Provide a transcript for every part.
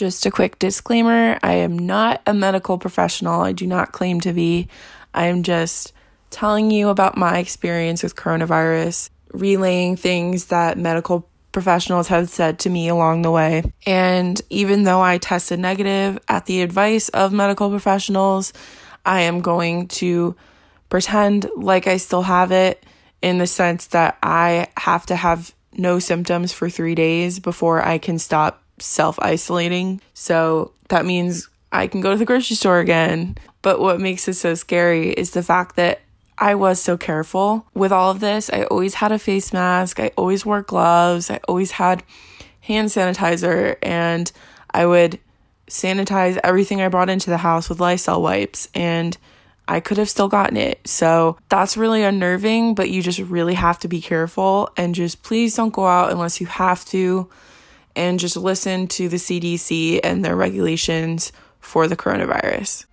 Just a quick disclaimer I am not a medical professional. I do not claim to be. I am just telling you about my experience with coronavirus, relaying things that medical professionals have said to me along the way. And even though I tested negative at the advice of medical professionals, I am going to pretend like I still have it in the sense that I have to have no symptoms for three days before I can stop self isolating. So that means I can go to the grocery store again. But what makes it so scary is the fact that I was so careful with all of this. I always had a face mask, I always wore gloves, I always had hand sanitizer, and I would sanitize everything I brought into the house with Lysol wipes. And I could have still gotten it. So that's really unnerving, but you just really have to be careful and just please don't go out unless you have to and just listen to the CDC and their regulations for the coronavirus.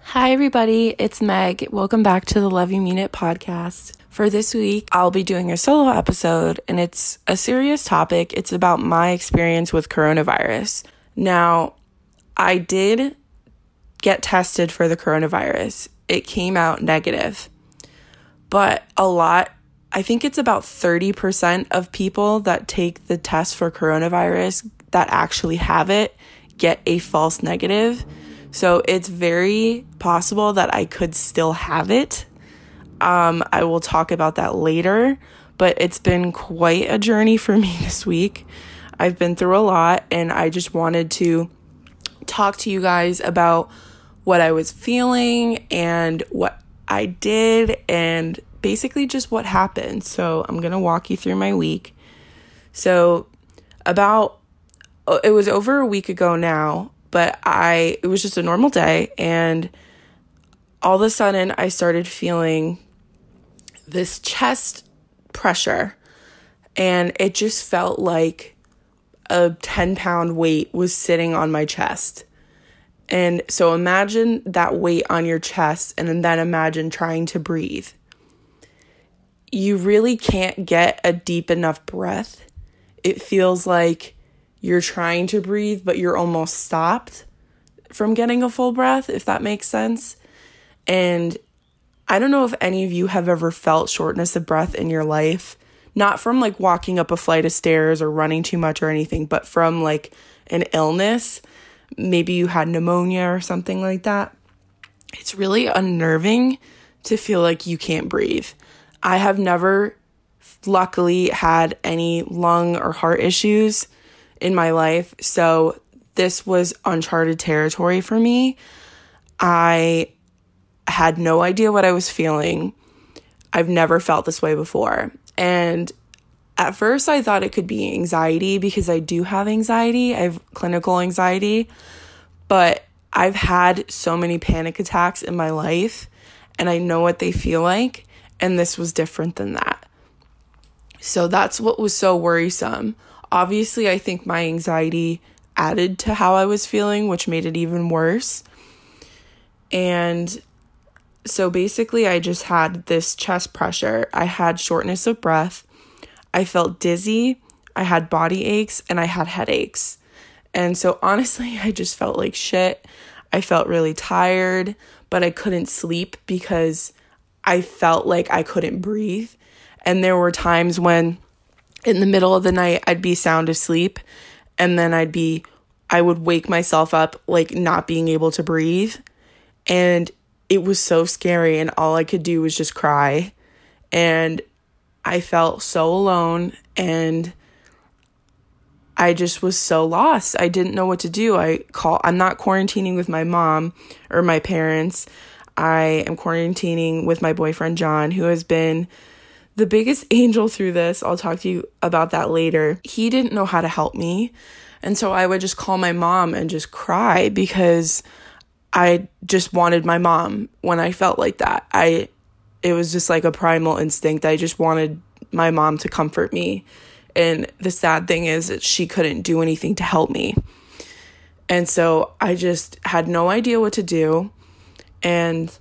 Hi, everybody. It's Meg. Welcome back to the Love You Mean It podcast. For this week, I'll be doing a solo episode, and it's a serious topic. It's about my experience with coronavirus. Now, I did get tested for the coronavirus, it came out negative. But a lot, I think it's about 30% of people that take the test for coronavirus that actually have it get a false negative. So it's very possible that I could still have it um, I will talk about that later, but it's been quite a journey for me this week. I've been through a lot, and I just wanted to talk to you guys about what I was feeling and what I did, and basically just what happened. So, I'm gonna walk you through my week. So, about uh, it was over a week ago now, but I it was just a normal day, and all of a sudden I started feeling this chest pressure, and it just felt like a 10 pound weight was sitting on my chest. And so imagine that weight on your chest, and then imagine trying to breathe. You really can't get a deep enough breath. It feels like you're trying to breathe, but you're almost stopped from getting a full breath, if that makes sense. And I don't know if any of you have ever felt shortness of breath in your life, not from like walking up a flight of stairs or running too much or anything, but from like an illness. Maybe you had pneumonia or something like that. It's really unnerving to feel like you can't breathe. I have never, luckily, had any lung or heart issues in my life. So this was uncharted territory for me. I had no idea what I was feeling. I've never felt this way before. And at first, I thought it could be anxiety because I do have anxiety. I have clinical anxiety. But I've had so many panic attacks in my life and I know what they feel like. And this was different than that. So that's what was so worrisome. Obviously, I think my anxiety added to how I was feeling, which made it even worse. And so basically, I just had this chest pressure. I had shortness of breath. I felt dizzy. I had body aches and I had headaches. And so, honestly, I just felt like shit. I felt really tired, but I couldn't sleep because I felt like I couldn't breathe. And there were times when in the middle of the night I'd be sound asleep and then I'd be I would wake myself up like not being able to breathe. And it was so scary and all I could do was just cry. And I felt so alone and I just was so lost. I didn't know what to do. I call I'm not quarantining with my mom or my parents. I am quarantining with my boyfriend John who has been the biggest angel through this. I'll talk to you about that later. He didn't know how to help me. And so I would just call my mom and just cry because I just wanted my mom when I felt like that. I it was just like a primal instinct. I just wanted my mom to comfort me. And the sad thing is that she couldn't do anything to help me. And so I just had no idea what to do. And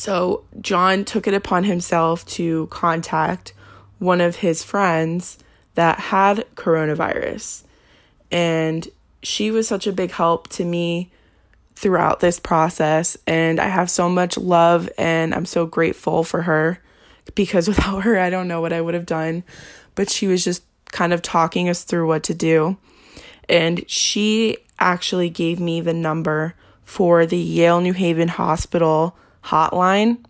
So John took it upon himself to contact one of his friends that had coronavirus. And she was such a big help to me throughout this process. And I have so much love and I'm so grateful for her because without her, I don't know what I would have done. But she was just kind of talking us through what to do. And she actually gave me the number for the Yale New Haven Hospital hotline.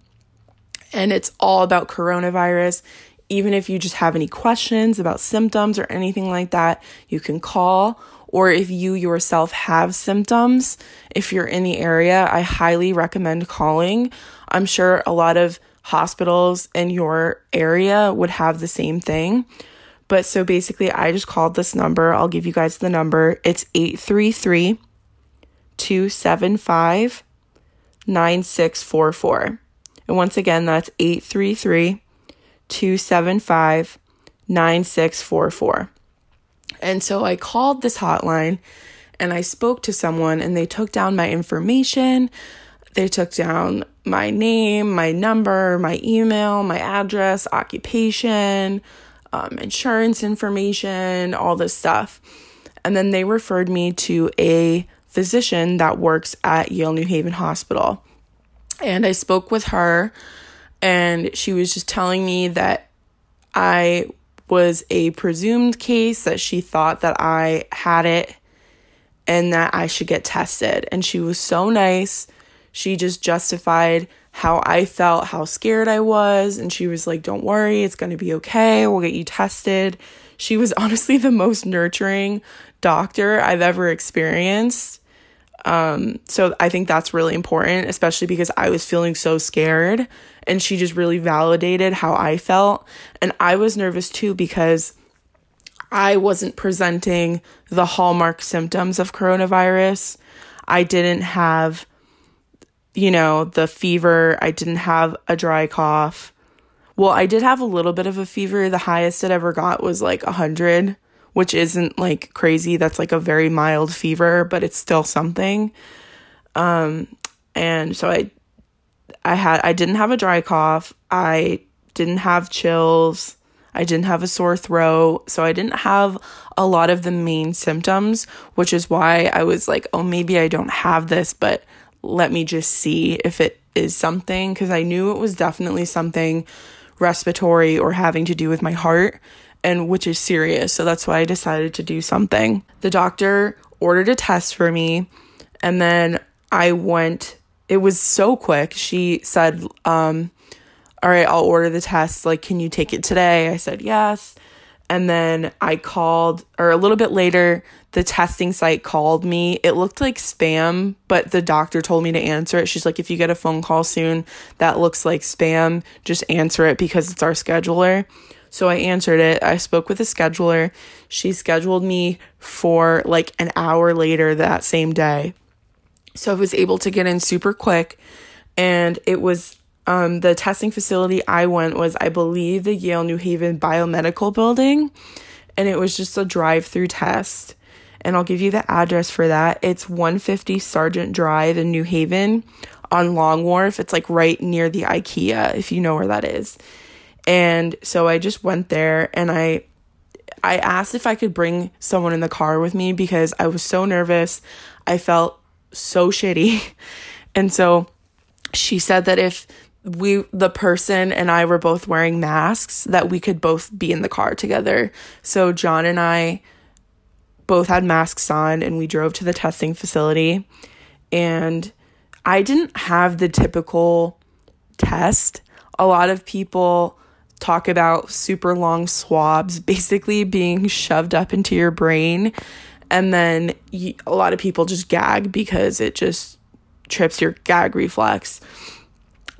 And it's all about coronavirus. Even if you just have any questions about symptoms or anything like that, you can call. Or if you yourself have symptoms, if you're in the area, I highly recommend calling. I'm sure a lot of hospitals in your area would have the same thing. But so basically, I just called this number. I'll give you guys the number. It's 833 275 9644. And once again, that's 833 275 9644. And so I called this hotline and I spoke to someone and they took down my information. They took down my name, my number, my email, my address, occupation, um, insurance information, all this stuff. And then they referred me to a physician that works at Yale New Haven Hospital. And I spoke with her, and she was just telling me that I was a presumed case, that she thought that I had it and that I should get tested. And she was so nice. She just justified how I felt, how scared I was. And she was like, Don't worry, it's going to be okay. We'll get you tested. She was honestly the most nurturing doctor I've ever experienced. Um, so I think that's really important, especially because I was feeling so scared and she just really validated how I felt. And I was nervous too because I wasn't presenting the hallmark symptoms of coronavirus. I didn't have, you know, the fever. I didn't have a dry cough. Well, I did have a little bit of a fever. The highest it ever got was like 100 which isn't like crazy. That's like a very mild fever, but it's still something. Um, and so I, I had, I didn't have a dry cough. I didn't have chills. I didn't have a sore throat. So I didn't have a lot of the main symptoms, which is why I was like, oh, maybe I don't have this, but let me just see if it is something. Cause I knew it was definitely something respiratory or having to do with my heart and which is serious. So that's why I decided to do something. The doctor ordered a test for me and then I went it was so quick. She said um all right, I'll order the test. Like, can you take it today? I said yes. And then I called, or a little bit later, the testing site called me. It looked like spam, but the doctor told me to answer it. She's like, if you get a phone call soon that looks like spam, just answer it because it's our scheduler. So I answered it. I spoke with a scheduler. She scheduled me for like an hour later that same day. So I was able to get in super quick. And it was um, the testing facility I went was, I believe, the Yale New Haven Biomedical Building. And it was just a drive through test. And I'll give you the address for that. It's 150 Sargent Drive in New Haven on Long Wharf. It's like right near the IKEA, if you know where that is. And so I just went there and I I asked if I could bring someone in the car with me because I was so nervous. I felt so shitty. And so she said that if we the person and I were both wearing masks that we could both be in the car together. So John and I both had masks on and we drove to the testing facility and I didn't have the typical test. A lot of people talk about super long swabs basically being shoved up into your brain. And then you, a lot of people just gag because it just trips your gag reflex.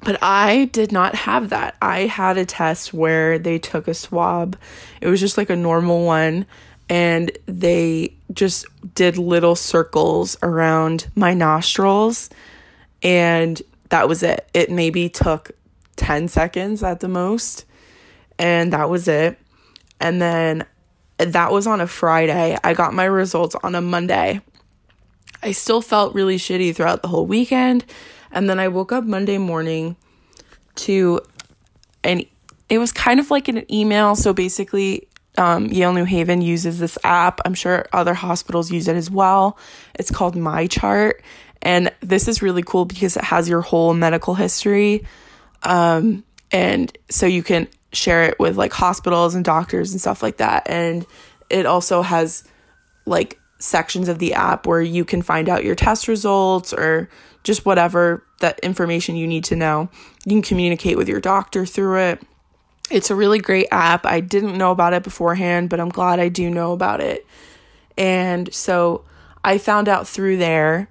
But I did not have that. I had a test where they took a swab. It was just like a normal one. And they just did little circles around my nostrils. And that was it. It maybe took 10 seconds at the most and that was it. And then that was on a Friday. I got my results on a Monday. I still felt really shitty throughout the whole weekend. And then I woke up Monday morning to an it was kind of like an email. So basically, um, Yale New Haven uses this app. I'm sure other hospitals use it as well. It's called MyChart. And this is really cool because it has your whole medical history. Um, and so you can share it with like hospitals and doctors and stuff like that. And it also has like sections of the app where you can find out your test results or just whatever that information you need to know. You can communicate with your doctor through it. It's a really great app. I didn't know about it beforehand, but I'm glad I do know about it. And so I found out through there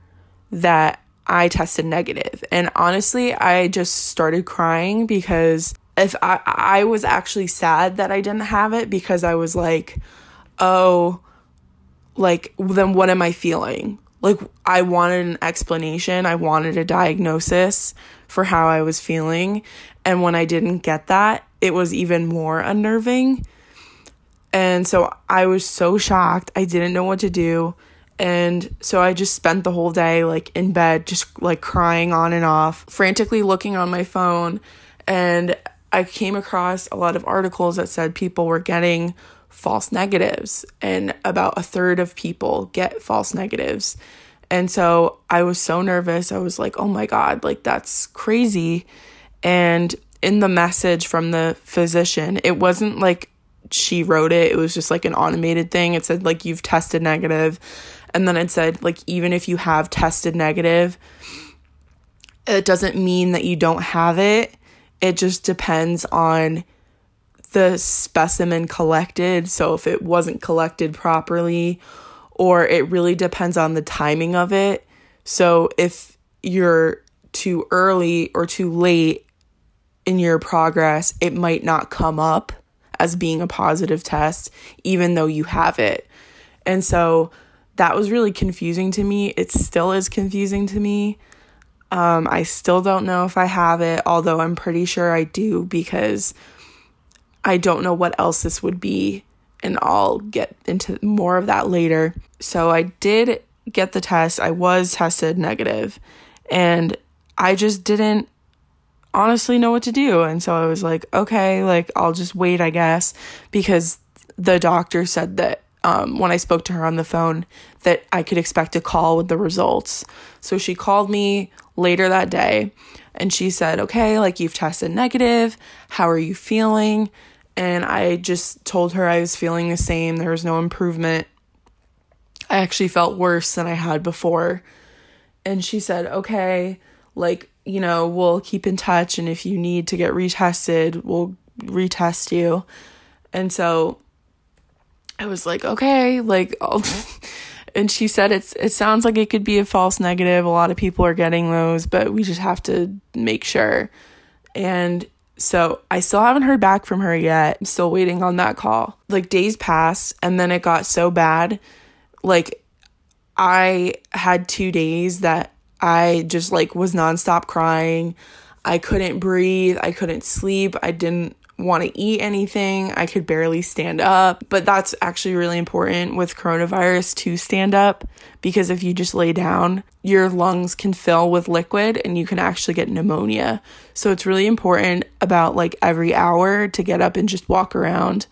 that I tested negative. And honestly, I just started crying because if I I was actually sad that I didn't have it because I was like, "Oh, like then what am I feeling?" Like I wanted an explanation, I wanted a diagnosis for how I was feeling, and when I didn't get that, it was even more unnerving. And so I was so shocked. I didn't know what to do. And so I just spent the whole day like in bed, just like crying on and off, frantically looking on my phone. And I came across a lot of articles that said people were getting false negatives, and about a third of people get false negatives. And so I was so nervous. I was like, oh my God, like that's crazy. And in the message from the physician, it wasn't like she wrote it, it was just like an automated thing. It said, like, you've tested negative. And then it said, like, even if you have tested negative, it doesn't mean that you don't have it. It just depends on the specimen collected. So if it wasn't collected properly, or it really depends on the timing of it. So if you're too early or too late, in your progress, it might not come up as being a positive test, even though you have it. And so that was really confusing to me. It still is confusing to me. Um, I still don't know if I have it, although I'm pretty sure I do because I don't know what else this would be. And I'll get into more of that later. So I did get the test. I was tested negative, and I just didn't honestly know what to do. And so I was like, okay, like I'll just wait, I guess, because the doctor said that um, when I spoke to her on the phone that I could expect a call with the results. So she called me later that day and she said, okay, like you've tested negative. How are you feeling? And I just told her I was feeling the same. There was no improvement. I actually felt worse than I had before. And she said, okay, like you know, we'll keep in touch. And if you need to get retested, we'll retest you. And so I was like, okay, like, I'll. Mm-hmm. and she said it's it sounds like it could be a false negative. A lot of people are getting those, but we just have to make sure. And so I still haven't heard back from her yet. I'm still waiting on that call. Like days passed and then it got so bad. Like I had 2 days that I just like was nonstop crying. I couldn't breathe. I couldn't sleep. I didn't want to eat anything. I could barely stand up. But that's actually really important with coronavirus to stand up because if you just lay down, your lungs can fill with liquid and you can actually get pneumonia. So it's really important about like every hour to get up and just walk around.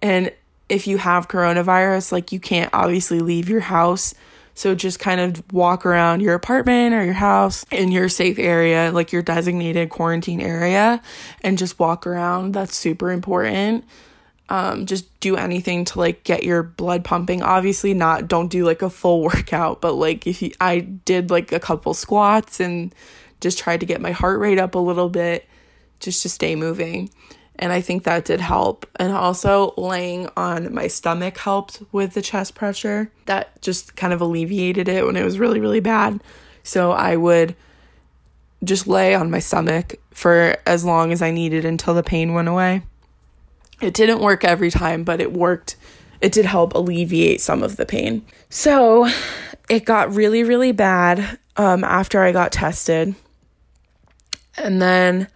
And if you have coronavirus, like you can't obviously leave your house so just kind of walk around your apartment or your house in your safe area, like your designated quarantine area, and just walk around. That's super important. Um, just do anything to like get your blood pumping. Obviously, not don't do like a full workout, but like if you, I did like a couple squats and just tried to get my heart rate up a little bit just to stay moving and I think that did help. And also, laying on my stomach helped with the chest pressure. That just kind of alleviated it when it was really, really bad. So I would just lay on my stomach for as long as I needed until the pain went away. It didn't work every time, but it worked. It did help alleviate some of the pain. So it got really, really bad um, after I got tested. And then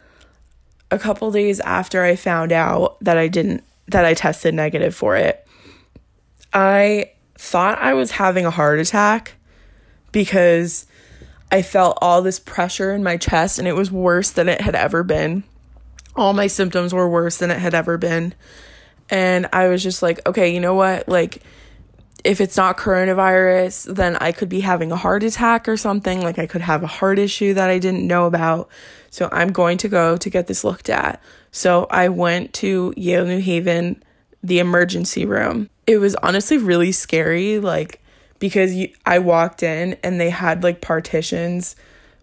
a couple days after I found out that I didn't that I tested negative for it, I thought I was having a heart attack because I felt all this pressure in my chest and it was worse than it had ever been all my symptoms were worse than it had ever been. And I was just like, okay, you know what? Like, if it's not coronavirus, then I could be having a heart attack or something. Like, I could have a heart issue that I didn't know about. So, I'm going to go to get this looked at. So, I went to Yale New Haven, the emergency room. It was honestly really scary, like, because you, I walked in and they had like partitions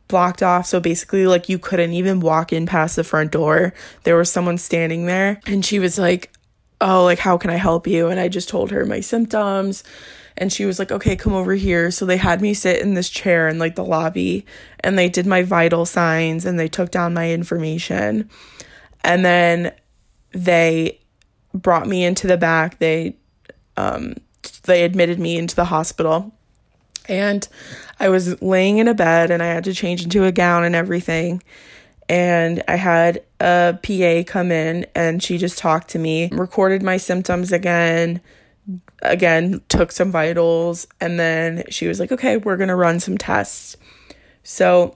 blocked off. So basically, like, you couldn't even walk in past the front door. There was someone standing there, and she was like, Oh, like, how can I help you? And I just told her my symptoms. And she was like, Okay, come over here. So they had me sit in this chair in like the lobby, and they did my vital signs and they took down my information. And then they brought me into the back. They, um, they admitted me into the hospital and I was laying in a bed and I had to change into a gown and everything. And I had a PA come in and she just talked to me, recorded my symptoms again, again, took some vitals, and then she was like, okay, we're to run some tests. So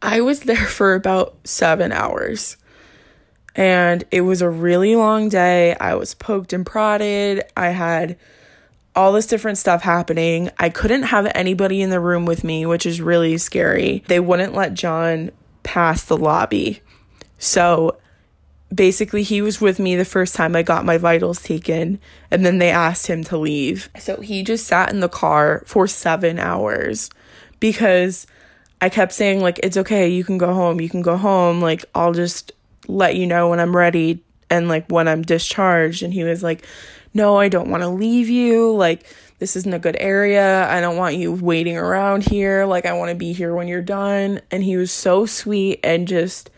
I was there for about seven hours. And it was a really long day. I was poked and prodded. I had all this different stuff happening. I couldn't have anybody in the room with me, which is really scary. They wouldn't let John pass the lobby. So basically, he was with me the first time I got my vitals taken, and then they asked him to leave. So he just sat in the car for seven hours because I kept saying, like, it's okay, you can go home, you can go home. Like, I'll just let you know when I'm ready and like when I'm discharged. And he was like, no, I don't want to leave you. Like, this isn't a good area. I don't want you waiting around here. Like, I want to be here when you're done. And he was so sweet and just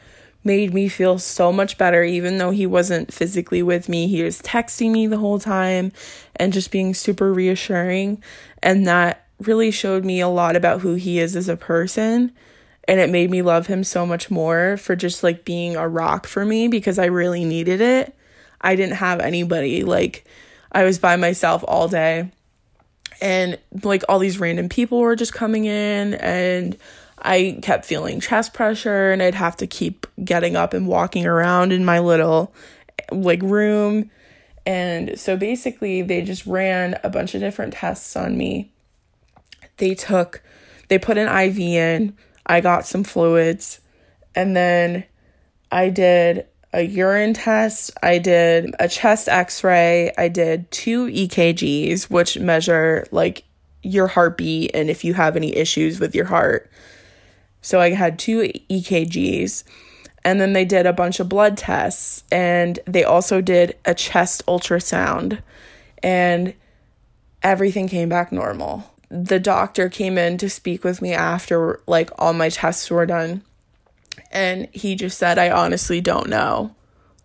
made me feel so much better, even though he wasn't physically with me. He was texting me the whole time and just being super reassuring. And that really showed me a lot about who he is as a person. And it made me love him so much more for just like being a rock for me because I really needed it. I didn't have anybody like I was by myself all day. And like all these random people were just coming in and I kept feeling chest pressure and I'd have to keep getting up and walking around in my little like room. And so basically they just ran a bunch of different tests on me. They took they put an IV in, I got some fluids, and then I did a urine test, I did a chest x ray, I did two EKGs, which measure like your heartbeat and if you have any issues with your heart. So I had two EKGs. And then they did a bunch of blood tests and they also did a chest ultrasound and everything came back normal. The doctor came in to speak with me after like all my tests were done and he just said, I honestly don't know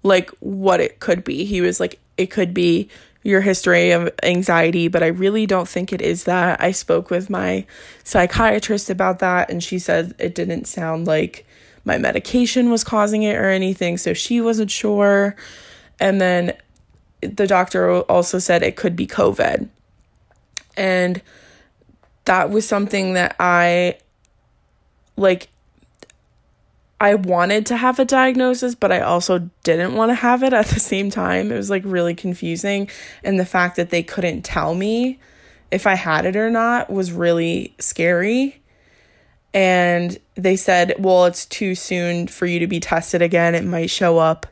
like what it could be. He was like, it could be your history of anxiety, but I really don't think it is that. I spoke with my psychiatrist about that, and she said it didn't sound like my medication was causing it or anything, so she wasn't sure. And then the doctor also said it could be COVID. And that was something that I like I wanted to have a diagnosis, but I also didn't want to have it at the same time. It was like really confusing. And the fact that they couldn't tell me if I had it or not was really scary. And they said, well, it's too soon for you to be tested again. It might show up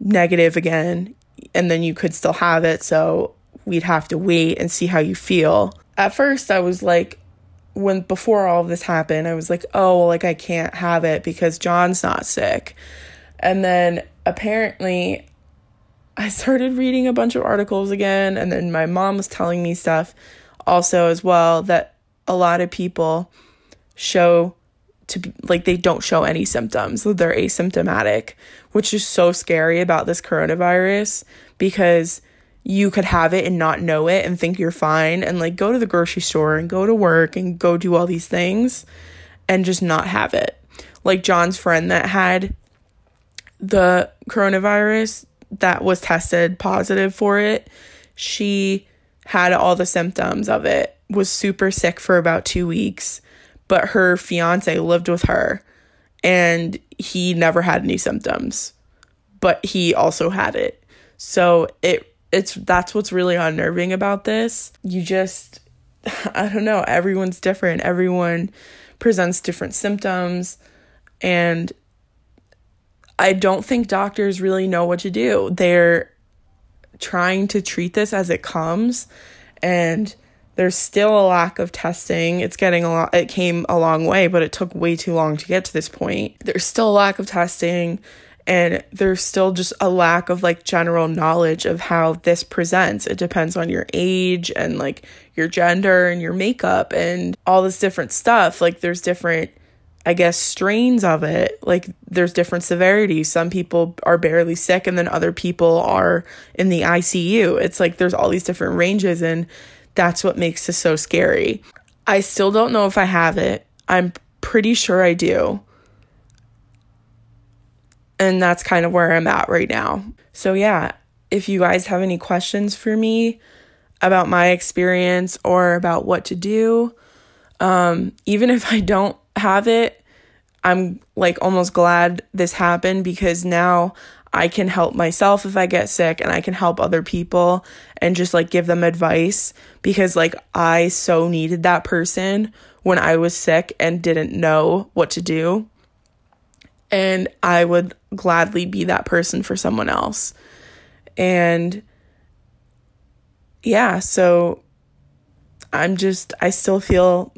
negative again, and then you could still have it. So we'd have to wait and see how you feel. At first, I was like, when before all of this happened, I was like, oh, like I can't have it because John's not sick. And then apparently I started reading a bunch of articles again, and then my mom was telling me stuff also as well that a lot of people show to be, like they don't show any symptoms, they're asymptomatic, which is so scary about this coronavirus because you could have it and not know it and think you're fine and like go to the grocery store and go to work and go do all these things and just not have it. Like John's friend that had the coronavirus that was tested positive for it, she had all the symptoms of it, was super sick for about 2 weeks, but her fiance lived with her and he never had any symptoms but he also had it. So it it's that's what's really unnerving about this. You just I don't know, everyone's different. Everyone presents different symptoms and I don't think doctors really know what to do. They're trying to treat this as it comes and there's still a lack of testing. It's getting a lot it came a long way, but it took way too long to get to this point. There's still a lack of testing and there's still just a lack of like general knowledge of how this presents. It depends on your age and like your gender and your makeup and all this different stuff. Like there's different I guess strains of it. Like there's different severities. Some people are barely sick and then other people are in the ICU. It's like there's all these different ranges and that's what makes this so scary. I still don't know if I have it. I'm pretty sure I do. And that's kind of where I'm at right now. So, yeah, if you guys have any questions for me about my experience or about what to do, um, even if I don't have it, I'm like almost glad this happened because now I can help myself if I get sick and I can help other people and just like give them advice because like I so needed that person when I was sick and didn't know what to do and I would gladly be that person for someone else. And yeah, so I'm just, I still feel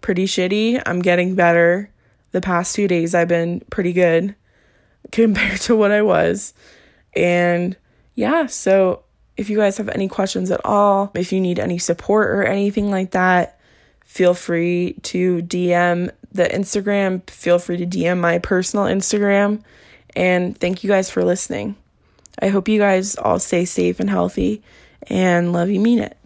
pretty shitty. I'm getting better. The past two days, I've been pretty good compared to what I was. And yeah, so if you guys have any questions at all, if you need any support or anything like that, feel free to DM the Instagram. Feel free to DM my personal Instagram. And thank you guys for listening. I hope you guys all stay safe and healthy and love you, mean it.